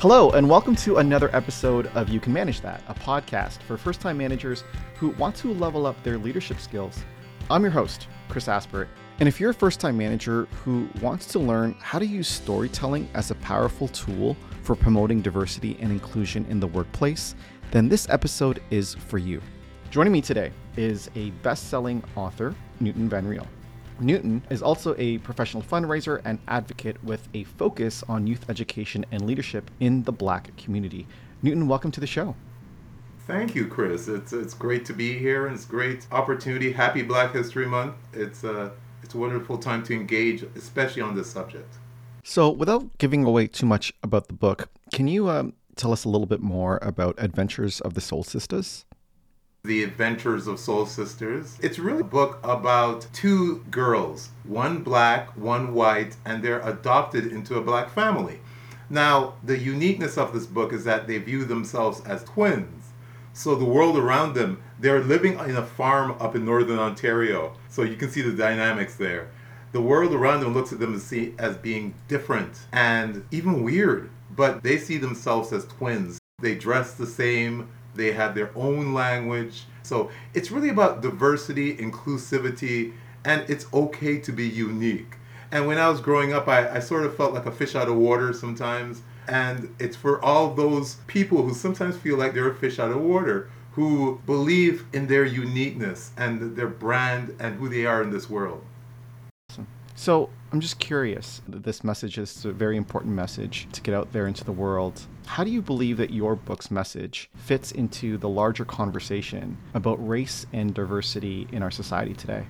Hello, and welcome to another episode of You Can Manage That, a podcast for first time managers who want to level up their leadership skills. I'm your host, Chris Asper. And if you're a first time manager who wants to learn how to use storytelling as a powerful tool for promoting diversity and inclusion in the workplace, then this episode is for you. Joining me today is a best selling author, Newton Vanriel. Newton is also a professional fundraiser and advocate with a focus on youth education and leadership in the black community. Newton, welcome to the show. Thank you, Chris. It's it's great to be here and it's a great opportunity. Happy Black History Month. It's a uh, it's a wonderful time to engage, especially on this subject. So, without giving away too much about the book, can you um, tell us a little bit more about Adventures of the Soul Sistas? The Adventures of Soul Sistas. It's really a book about two girls, one black, one white, and they're adopted into a black family. Now, the uniqueness of this book is that they view themselves as twins. So the world around them, they're living in a farm up in northern Ontario. So you can see the dynamics there. The world around them looks at them as, being different and even weird, but they see themselves as twins. They dress the same, they have their own language. So it's really about diversity, inclusivity, and it's okay to be unique. And when I was growing up, I, I sort of felt like a fish out of water sometimes. And it's for all those people who sometimes feel like they're a fish out of water, who believe in their uniqueness and their brand and who they are in this world. So I'm just curious. This message is a very important message to get out there into the world. How do you believe that your book's message fits into the larger conversation about race and diversity in our society today?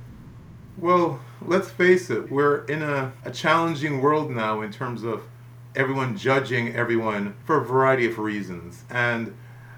Well, let's face it, we're in a, a challenging world now in terms of everyone judging everyone for a variety of reasons. And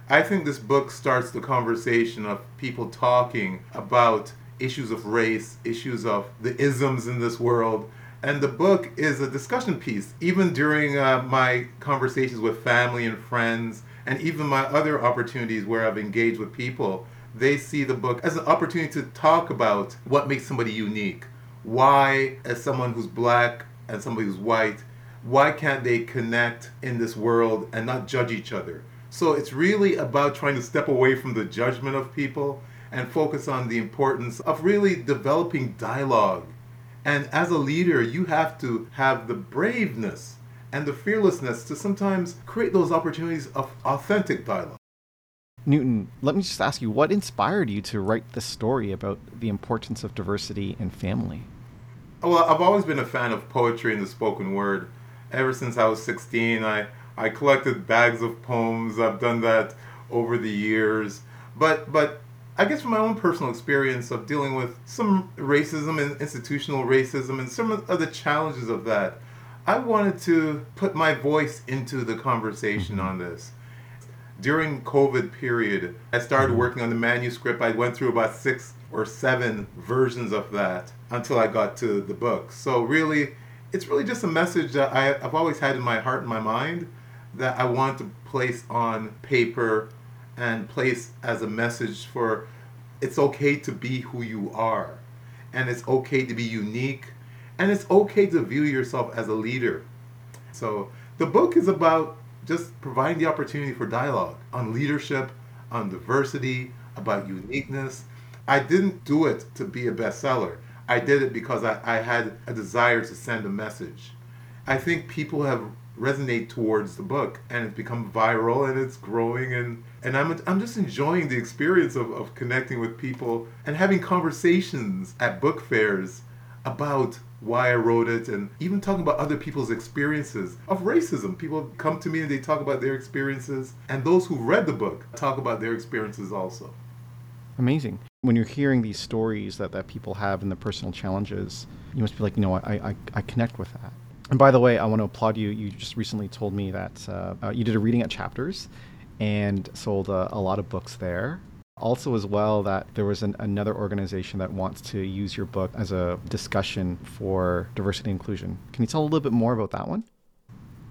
I think this book starts the conversation of people talking about issues of race, issues of the isms in this world. And the book is a discussion piece. Even during uh, my conversations with family and friends, and even my other opportunities where I've engaged with people, they see the book as an opportunity to talk about what makes somebody unique. Why, as someone who's black and somebody who's white, why can't they connect in this world and not judge each other? So it's really about trying to step away from the judgment of people and focus on the importance of really developing dialogue. And as a leader, you have to have the braveness and the fearlessness to sometimes create those opportunities of authentic dialogue. Newton, let me just ask you what inspired you to write this story about the importance of diversity in family? Well, I've always been a fan of poetry and the spoken word. Ever since I was 16, I, I collected bags of poems. I've done that over the years. But but I guess from my own personal experience of dealing with some racism and institutional racism and some of the challenges of that, I wanted to put my voice into the conversation mm-hmm. on this. During COVID period, I started mm-hmm. working on the manuscript. I went through about six or seven versions of that until I got to the book. So really, it's really just a message that I, I've always had in my heart and my mind that I want to place on paper and place as a message for it's okay to be who you are. And it's okay to be unique. And it's okay to view yourself as a leader. So the book is about just providing the opportunity for dialogue on leadership on diversity about uniqueness. I didn't do it to be a bestseller. I did it because i, I had a desire to send a message. I think people have resonate towards the book and it's become viral and it's growing and and I'm, I'm just enjoying the experience of, of connecting with people and having conversations at book fairs about why I wrote it and even talking about other people's experiences of racism. People come to me and they talk about their experiences and those who read the book talk about their experiences also. Amazing. When you're hearing these stories that, that people have and the personal challenges, you must be like, you know, I, I, I connect with that. And by the way, I want to applaud you. You just recently told me that uh, uh, you did a reading at Chapters and sold a, a, lot of books there. Also, as well, that there was an, another organization that wants to use your book as a discussion for diversity inclusion. Can you tell a little bit more about that one?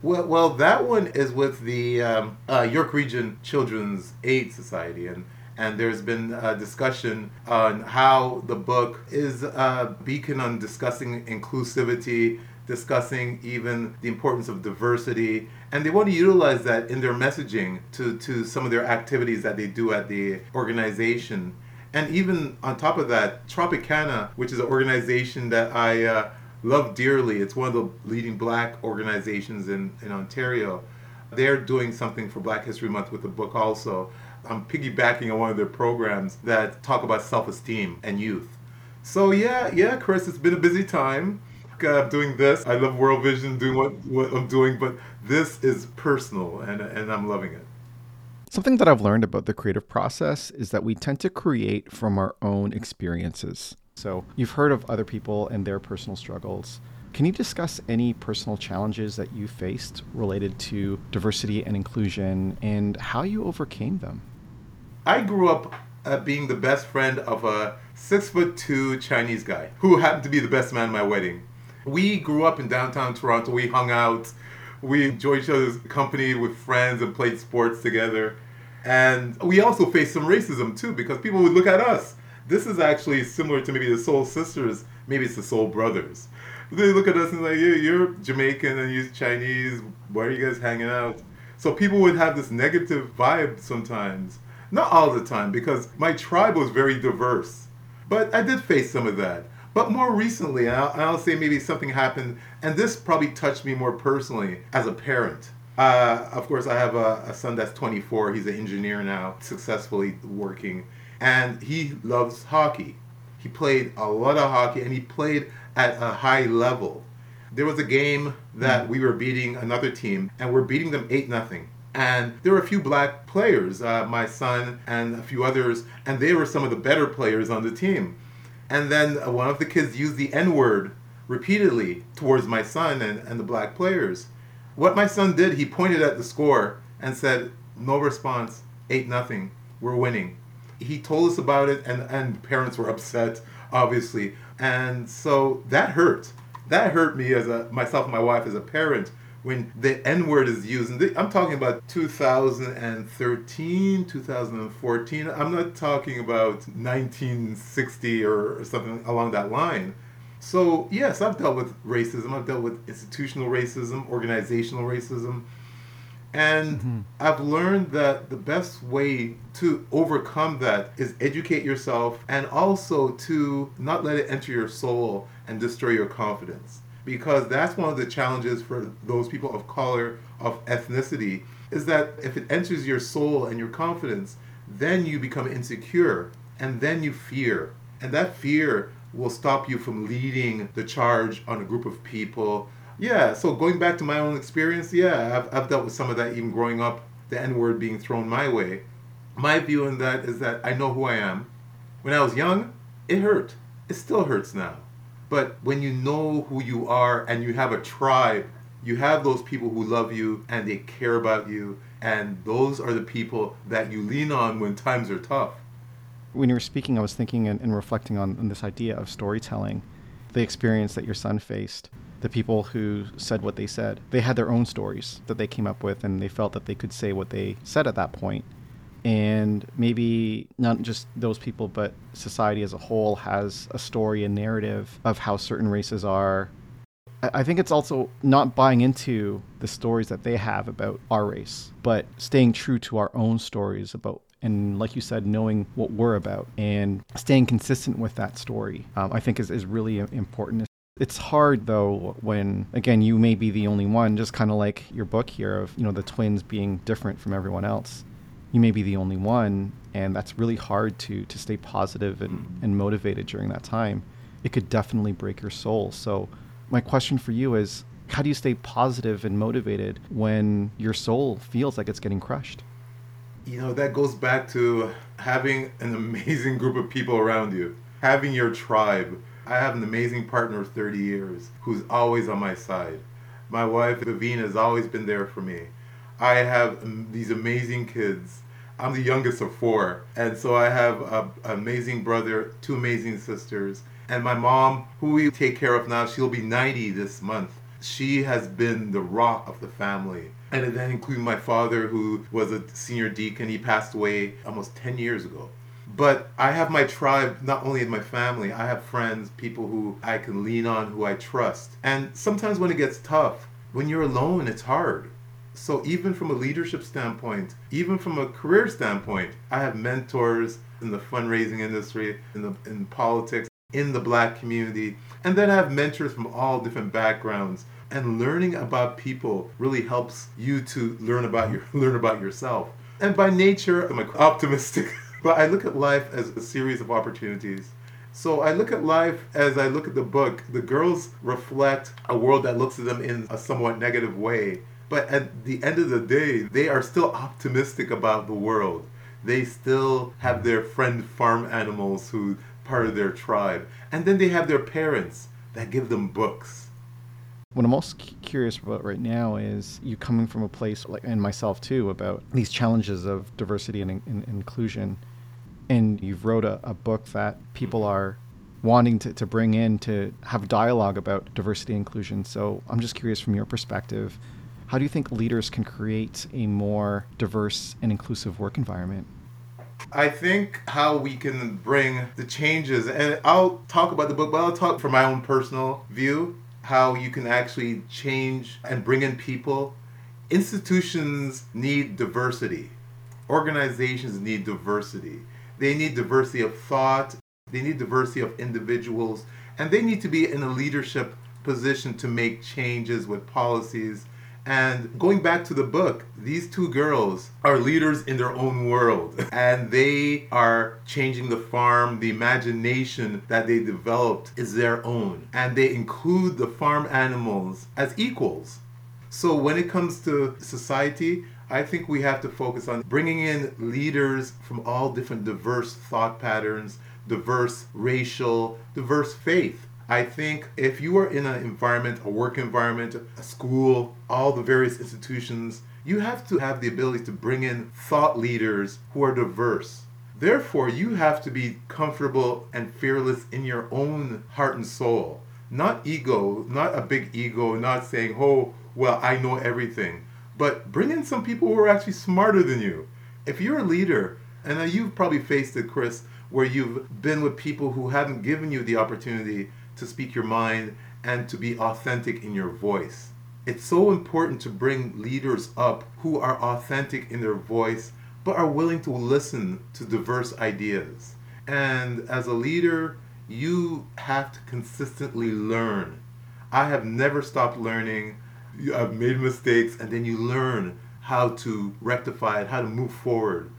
Well, well, that one is with the um, uh, York Region Children's Aid Society, and and there's been a discussion on how the book is a beacon on discussing inclusivity, discussing even the importance of diversity. And they want to utilize that in their messaging to, to some of their activities that they do at the organization. And even on top of that, Tropicana, which is an organization that I uh, love dearly, it's one of the leading black organizations in, in Ontario. They're doing something for Black History Month with the book also. I'm piggybacking on one of their programs that talk about self-esteem and youth. So yeah, yeah, Chris, it's been a busy time. Uh, doing this, I love World Vision, doing what, what I'm doing, but this is personal, and and I'm loving it. Something that I've learned about the creative process is that we tend to create from our own experiences. So you've heard of other people and their personal struggles. Can you discuss any personal challenges that you faced related to diversity and inclusion and how you overcame them? I grew up uh, being the best friend of a six foot two Chinese guy who happened to be the best man at my wedding. We grew up in downtown Toronto. We hung out. We enjoyed each other's company with friends and played sports together. And we also faced some racism too because people would look at us. This is actually similar to maybe the Soul Sisters, maybe it's the Soul Brothers they look at us and like, yeah, you're Jamaican and you're Chinese. Why are you guys hanging out? So people would have this negative vibe sometimes. Not all the time, because my tribe was very diverse. But I did face some of that. But more recently, and I'll, I'll say maybe something happened, and this probably touched me more personally as a parent. Uh, of course, I have a, a son that's 24. He's an engineer now, successfully working, and he loves hockey. He played a lot of hockey, and he played at a high level. There was a game that we were beating another team, and we're beating them 8 nothing. And there were a few black players, uh, my son and a few others, and they were some of the better players on the team. And then one of the kids used the N word repeatedly towards my son and, and the black players. What my son did, he pointed at the score and said, No response, 8 nothing, we're winning. He told us about it, and, and parents were upset, obviously and so that hurt. That hurt me as a myself and my wife as a parent when the N word is used. And I'm talking about 2013, 2014. I'm not talking about 1960 or something along that line. So, yes, I've dealt with racism. I've dealt with institutional racism, organizational racism. And mm-hmm. I've learned that the best way to overcome that is educate yourself and also to not let it enter your soul and destroy your confidence. Because that's one of the challenges for those people of color, of ethnicity, is that if it enters your soul and your confidence, then you become insecure and then you fear. And that fear will stop you from leading the charge on a group of people yeah, so going back to my own experience, yeah, I've, I've dealt with some of that even growing up, the N word being thrown my way. My view on that is that I know who I am. When I was young, it hurt. It still hurts now. But when you know who you are and you have a tribe, you have those people who love you and they care about you, and those are the people that you lean on when times are tough. When you were speaking, I was thinking and, and reflecting on, on this idea of storytelling, the experience that your son faced the people who said what they said. They had their own stories that they came up with, and they felt that they could say what they said at that point. And maybe not just those people, but society as a whole has a story and narrative of how certain races are. I think it's also not buying into the stories that they have about our race, but staying true to our own stories about and like you said knowing what we're about and staying consistent with that story um, i think is, is really important it's hard though when again you may be the only one, just kind of like your book here of you know the twins being different from everyone else. You may be the only one, and that's really hard to to stay positive and, and motivated during that time. It could definitely break your soul. So my question for you is how do you stay positive and motivated when your soul feels like it's getting crushed? You know, that goes back to having an amazing group of people around you, having your tribe I have an amazing partner of 30 years who's always on my side. My wife, Vivine, has always been there for me. I have these amazing kids. I'm the youngest of four. And so I have an amazing brother, two amazing sisters. And my mom, who we take care of now, she'll be 90 this month. She has been the rock of the family. And then including my father, who was a senior deacon. He passed away almost 10 years ago. But I have my tribe not only in my family, I have friends, people who I can lean on, who I trust. And sometimes when it gets tough, when you're alone, it's hard. So even from a leadership standpoint, even from a career standpoint, I have mentors in the fundraising industry, in the in politics, in the black community, and then I have mentors from all different backgrounds. And learning about people really helps you to learn about your learn about yourself. And by nature, I'm optimistic, but I look at life as a series of opportunities. So I look at life as I look at the book. The girls reflect a world that looks at them in a somewhat negative way. But at the end of the day, they are still optimistic about the world. They still have their friend farm animals who part of their tribe. And then they have their parents that give them books. What I'm most curious about right now is you coming from a place, like, and myself too, about these challenges of diversity and, and inclusion. And you've wrote a, a book that people are wanting to, to bring in to have dialogue about diversity and inclusion. So I'm just curious from your perspective, how do you think leaders can create a more diverse and inclusive work environment? I think how we can bring the changes, and I'll talk about the book, but I'll talk from my own personal view, how you can actually change and bring in people. Institutions need diversity, organizations need diversity. They need diversity of thought, they need diversity of individuals, and they need to be in a leadership position to make changes with policies and going back to the book, these two girls are leaders in their own world. And they are changing the farm. The imagination that they developed is their own. And they include the farm animals as equals. So when it comes to society, I think we have to focus on bringing in leaders from all different diverse thought patterns, diverse racial, diverse faith I think if you are in an environment, a work environment, a school, all the various institutions, you have to have the ability to bring in thought leaders who are diverse. Therefore, you have to be comfortable and fearless in your own heart and soul. Not ego, not a big ego, not saying, oh, well, I know everything. But bring in some people who are actually smarter than you. If you're a leader, and you've probably faced it, Chris, where you've been with people who haven't given you the opportunity to speak your mind and to be authentic in your voice. It's so important to bring leaders up who are authentic in their voice but are willing to listen to diverse ideas. And as a leader, you have to consistently learn. I have never stopped learning. I've made mistakes, and then you learn how to rectify it, how to move forward.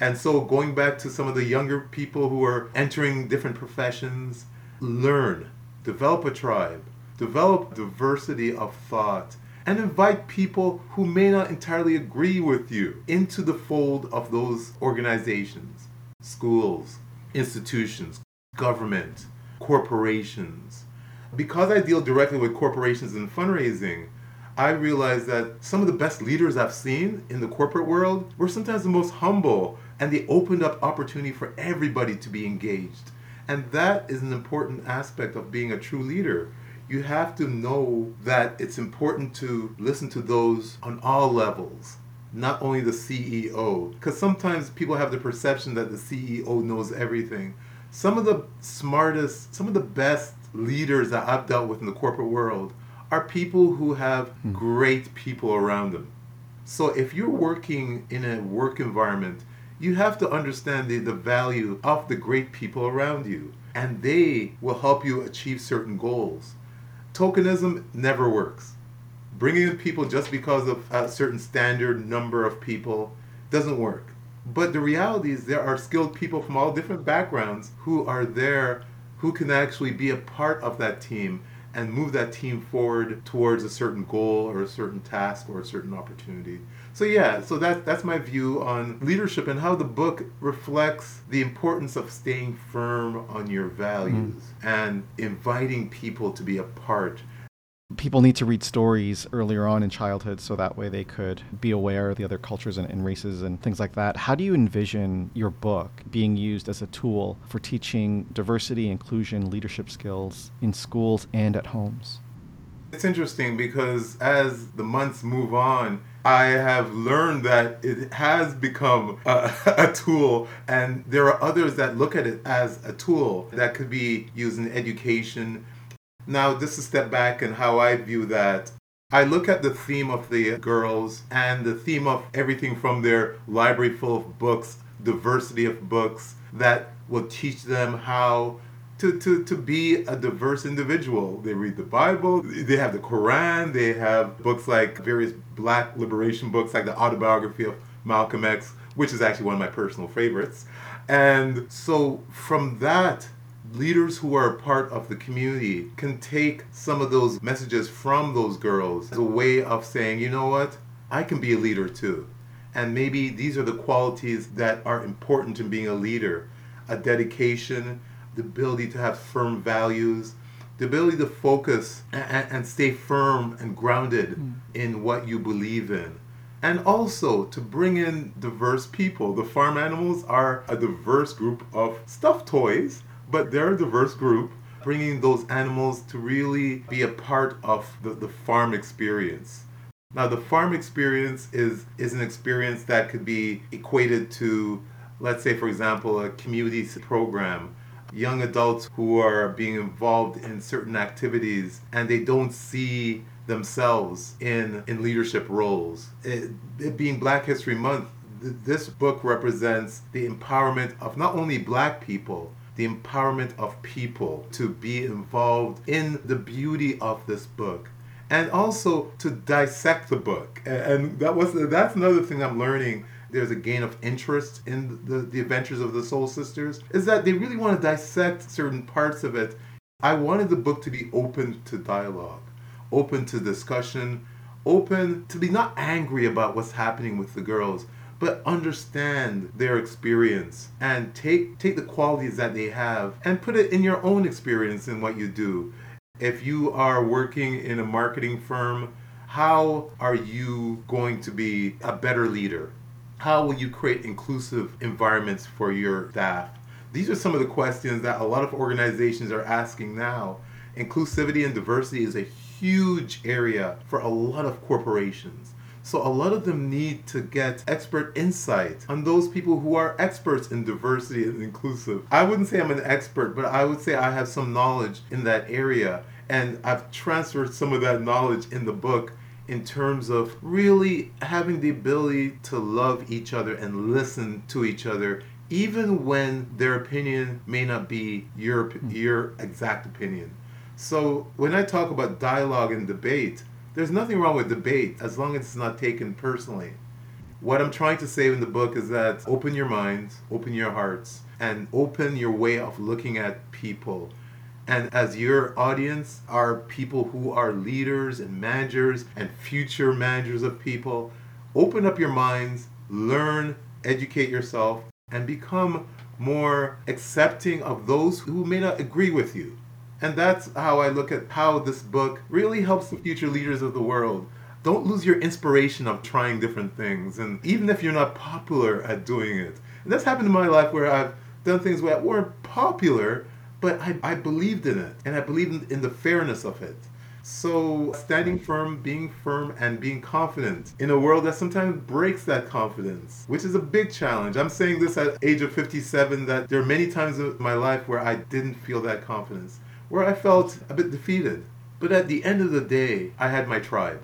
And so, going back to some of the younger people who are entering different professions, learn develop a tribe, develop diversity of thought, and invite people who may not entirely agree with you into the fold of those organizations, schools, institutions, government, corporations. Because I deal directly with corporations and fundraising, I realize that some of the best leaders I've seen in the corporate world were sometimes the most humble and they opened up opportunity for everybody to be engaged. And that is an important aspect of being a true leader. You have to know that it's important to listen to those on all levels, not only the CEO. Because sometimes people have the perception that the CEO knows everything. Some of the smartest, some of the best leaders that I've dealt with in the corporate world are people who have hmm. great people around them. So if you're working in a work environment you have to understand the, the value of the great people around you, and they will help you achieve certain goals. Tokenism never works. Bringing in people just because of a certain standard number of people doesn't work. But the reality is, there are skilled people from all different backgrounds who are there who can actually be a part of that team and move that team forward towards a certain goal or a certain task or a certain opportunity. So yeah, so that that's my view on leadership and how the book reflects the importance of staying firm on your values mm. and inviting people to be a part people need to read stories earlier on in childhood so that way they could be aware of the other cultures and, and, races and things like that. How do you envision your book being used as a tool for teaching diversity, inclusion, leadership skills in schools and at homes? It's interesting because as the months move on, I have learned that it has become a, a, tool, and there are others that look at it as a tool that could be used in education. Now, just to step back and how I view that, I look at the theme of the girls and the theme of everything from their library full of books, diversity of books that will teach them how to, to, to be a diverse individual. They read the Bible, they have the Quran, they have books like various black liberation books like the autobiography of Malcolm X, which is actually one of my personal favorites. And so from that, leaders who are a part of the community can take some of those messages from those girls as a way of saying, you know what, I can be a leader too. And maybe these are the qualities that are important in being a leader a dedication, the ability to have firm values, the ability to focus and, and stay firm and grounded mm. in what you believe in. And also to bring in diverse people. The farm animals are a diverse group of stuffed toys, but they're a diverse group, bringing those animals to really be a part of the, the farm experience. Now, the farm experience is, is an experience that could be equated to, let's say, for example, a community program young adults who are being involved in certain activities and they don't see themselves in in leadership roles. It, it being Black History Month, th- this book represents the empowerment of not only black people, the empowerment of people to be involved in the beauty of this book and also to dissect the book. And that was that's another thing I'm learning there's a gain of interest in the, the adventures of the Soul Sistas, is that they really want to dissect certain parts of it. I wanted the book to be open to dialogue, open to discussion, open to be not angry about what's happening with the girls, but understand their experience and take take the qualities that they have and put it in your own experience in what you do. If you are working in a marketing firm, how are you going to be a better leader? How will you create inclusive environments for your staff? These are some of the questions that a lot of organizations are asking now. Inclusivity and diversity is a huge area for a lot of corporations. So a lot of them need to get expert insight on those people who are experts in diversity and inclusive. I wouldn't say I'm an expert, but I would say I have some knowledge in that area and I've transferred some of that knowledge in the book in terms of really having the ability to love each other and listen to each other even when their opinion may not be your hmm. your exact opinion. So when I talk about dialogue and debate, there's nothing wrong with debate as long as it's not taken personally. What I'm trying to say in the book is that open your minds, open your hearts, and open your way of looking at people and as your audience are people who are leaders and managers and future managers of people, open up your minds, learn, educate yourself, and become more accepting of those who may not agree with you. And that's how I look at how this book really helps the future leaders of the world. Don't lose your inspiration of trying different things, and even if you're not popular at doing it. And that's happened in my life where I've done things that weren't popular, but I, I believed in it and I believed in, in the fairness of it. So standing firm, being firm, and being confident in a world that sometimes breaks that confidence, which is a big challenge. I'm saying this at age of 57 that there are many times in my life where I didn't feel that confidence, where I felt a bit defeated. But at the end of the day, I had my tribe.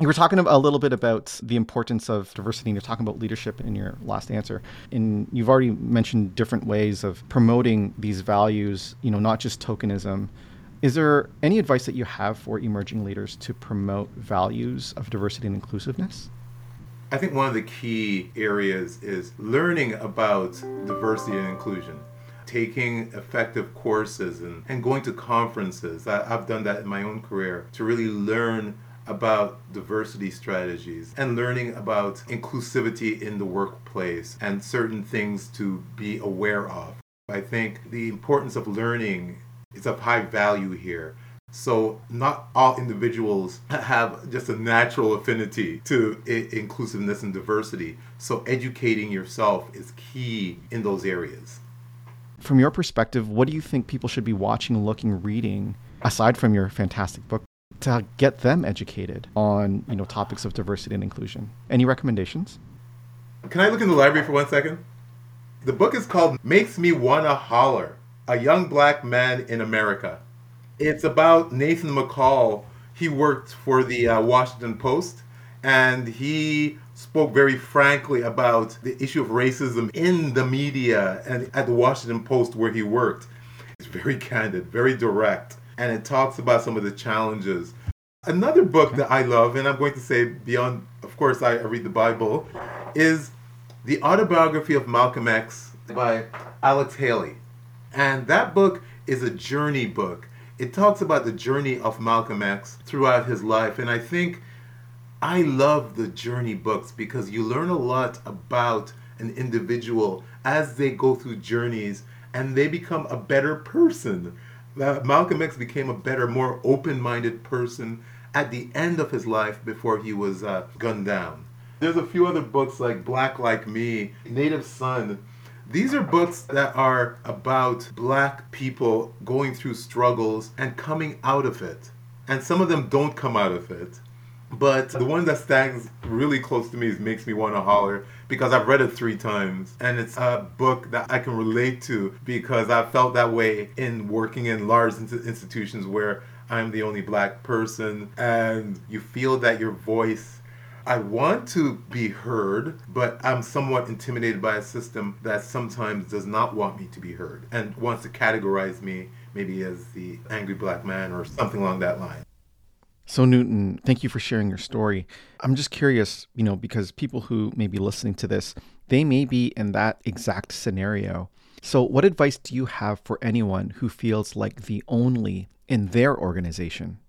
You were talking a little bit about the importance of diversity, and you're talking about leadership in your last answer. And you've already mentioned different ways of promoting these values, you know, not just tokenism. Is there any advice that you have for emerging leaders to promote values of diversity and inclusiveness? I think one of the key areas is learning about diversity and inclusion taking effective courses and, and going to conferences. I, have done that in my own career to really learn about diversity strategies and learning about inclusivity in the workplace and certain things to be aware of. I think the importance of learning is of high value here. So, not all individuals have just a natural affinity to I- inclusiveness and diversity. So, educating yourself is key in those areas. From your perspective, what do you think people should be watching, looking, reading, aside from your fantastic book, to get them educated on you know topics of diversity and inclusion? Any recommendations? Can I look in the library for one second? The book is called Makes Me Wanna Holler A Young Black Man in America. It's about Nathan McCall. He worked for the uh, Washington Post and he spoke very frankly about the issue of racism in the media and at the Washington Post where he worked. It's very candid, very direct, and it talks about some of the challenges. Another book that I love, and I'm going to say beyond, of course, I read the Bible, is The Autobiography of Malcolm X by Alex Haley. And that book is a journey book. It talks about the journey of Malcolm X throughout his life. And I think I love the journey books because you learn a lot about an individual as they go through journeys and they become a better person. Malcolm X became a better, more open minded person at the end of his life before he was uh, gunned down. There's a few other books like Black Like Me, Native Son. These are books that are about black people going through struggles and coming out of it. And some of them don't come out of it. But the one that stands really close to me is Makes Me Wanna Holler because I've read it three times and it's a book that I can relate to because I felt that way in working in large institutions where I'm the only black person and you feel that your voice I want to be heard, but I'm somewhat intimidated by a system that sometimes does not want me to be heard and wants to categorize me maybe as the angry black man or something along that line. So, Newton, thank you for sharing your story. I'm just curious, you know, because people who may be listening to this, they may be in that exact scenario. So, what advice do you have for anyone who feels like the only in their organization?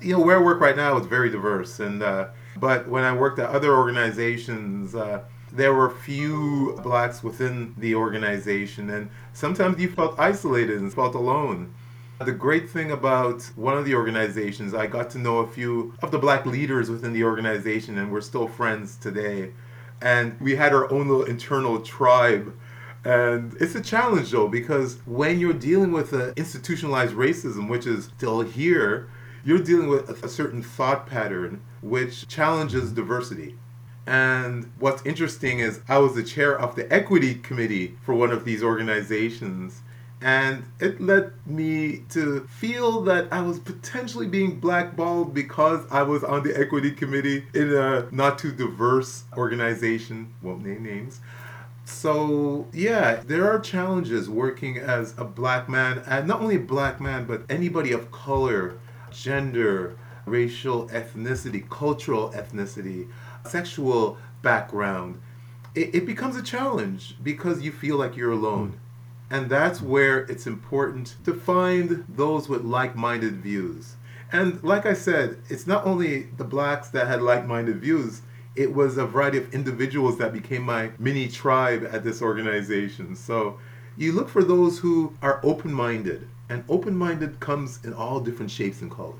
You know, where I work right now is very diverse, and uh, but when I worked at other organizations, uh, there were few blacks within the organization, and sometimes you felt isolated and felt alone. The great thing about one of the organizations, I got to know a few of the black leaders within the organization, and we're still friends today. And we had our own little internal tribe. And it's a challenge though, because when you're dealing with institutionalized racism, which is still here, you're dealing with a certain thought pattern which challenges diversity. And what's interesting is I was the chair of the equity committee for one of these organizations and it led me to feel that I was potentially being blackballed because I was on the equity committee in a not too diverse organization, won't name names. So, yeah, there are challenges working as a black man, and not only a black man, but anybody of color, gender, racial ethnicity, cultural ethnicity, sexual background. It, it becomes a challenge because you feel like you're alone. And that's where it's important to find those with like minded views. And like I said, it's not only the blacks that had like minded views, it was a variety of individuals that became my mini tribe at this organization. So you look for those who are open minded, and open minded comes in all different shapes and colors.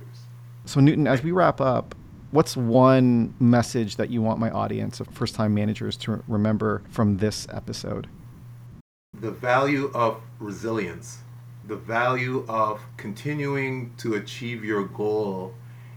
So, Newton, as we wrap up, what's one message that you want my audience of first time managers to remember from this episode? The value of resilience, the value of continuing to achieve your goal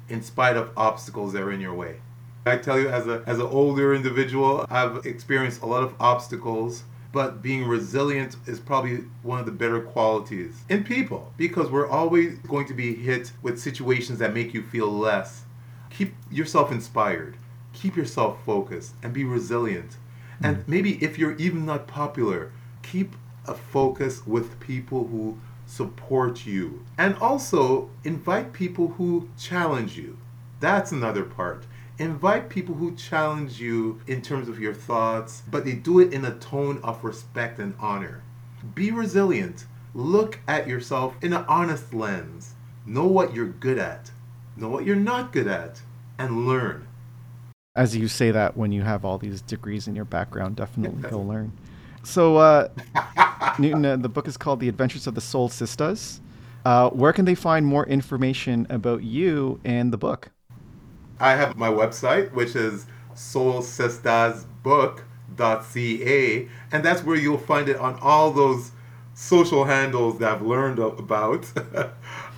in spite of obstacles that are in your way. I tell you, as a as an older individual, I've experienced a lot of obstacles, but being resilient is probably one of the better qualities in people because we're always going to be hit with situations that make you feel less. Keep yourself inspired, keep yourself focused, and be resilient. And mm. maybe if you're even not popular, keep a focus with people who support you. And also invite people who challenge you. That's another part. Invite people who challenge you in terms of your thoughts, but they do it in a tone of respect and honor. Be resilient. Look at yourself in an honest lens. Know what you're good at, know what you're not good at, and learn. As you say that, when you have all these degrees in your background, definitely go learn. So, uh, Newton, uh, the book is called The Adventures of the Soul Sistas. Uh, where can they find more information about you and the book? I have my website, which is soulsistasbook.ca, and that's where you'll find it on all those social handles that I've learned about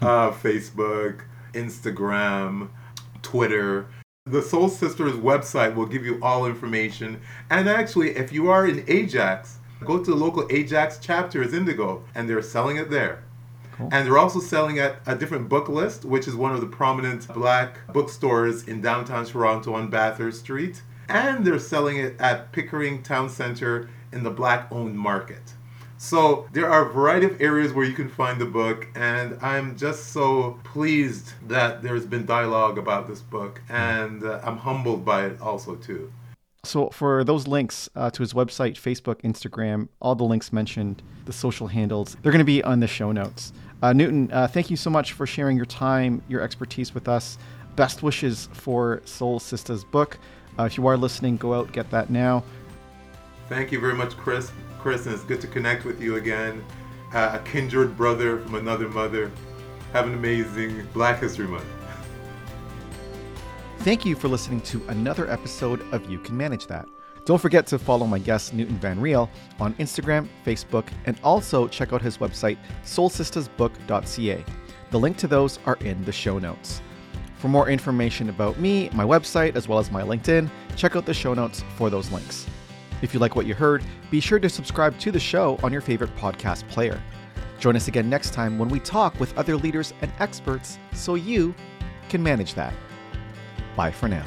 uh, Facebook, Instagram, Twitter. The Soul Sistas website will give you all information. And actually, if you are in Ajax, go to the local Ajax chapter as Indigo, and they're selling it there. Cool. And they're also selling at a Different Booklist, which is one of the prominent black bookstores in downtown Toronto on Bathurst Street. And they're selling it at Pickering Town Center in the black owned market. So there are a variety of areas where you can find the book, and I'm just so pleased that there's been dialogue about this book, and uh, I'm humbled by it also too. So for those links uh, to his website, Facebook, Instagram, all the links mentioned, the social handles, they're going to be on the show notes. Uh, Newton, uh, thank you so much for sharing your time, your expertise with us. Best wishes for Soul Sista's book. Uh, if you are listening, go out, get that now. Thank you very much, Chris. Chris, and it's good to connect with you again. Uh, a kindred brother from another mother. Have an amazing Black History Month. Thank you for listening to another episode of You Can Manage That. Don't forget to follow my guest Newton Vanriel on Instagram, Facebook, and also check out his website, soulsistasbook.ca. The link to those are in the show notes. For more information about me, my website, as well as my LinkedIn, check out the show notes for those links. If you like what you heard, be sure to subscribe to the show on your favorite podcast player. Join us again next time when we talk with other leaders and experts so you can manage that. Bye for now.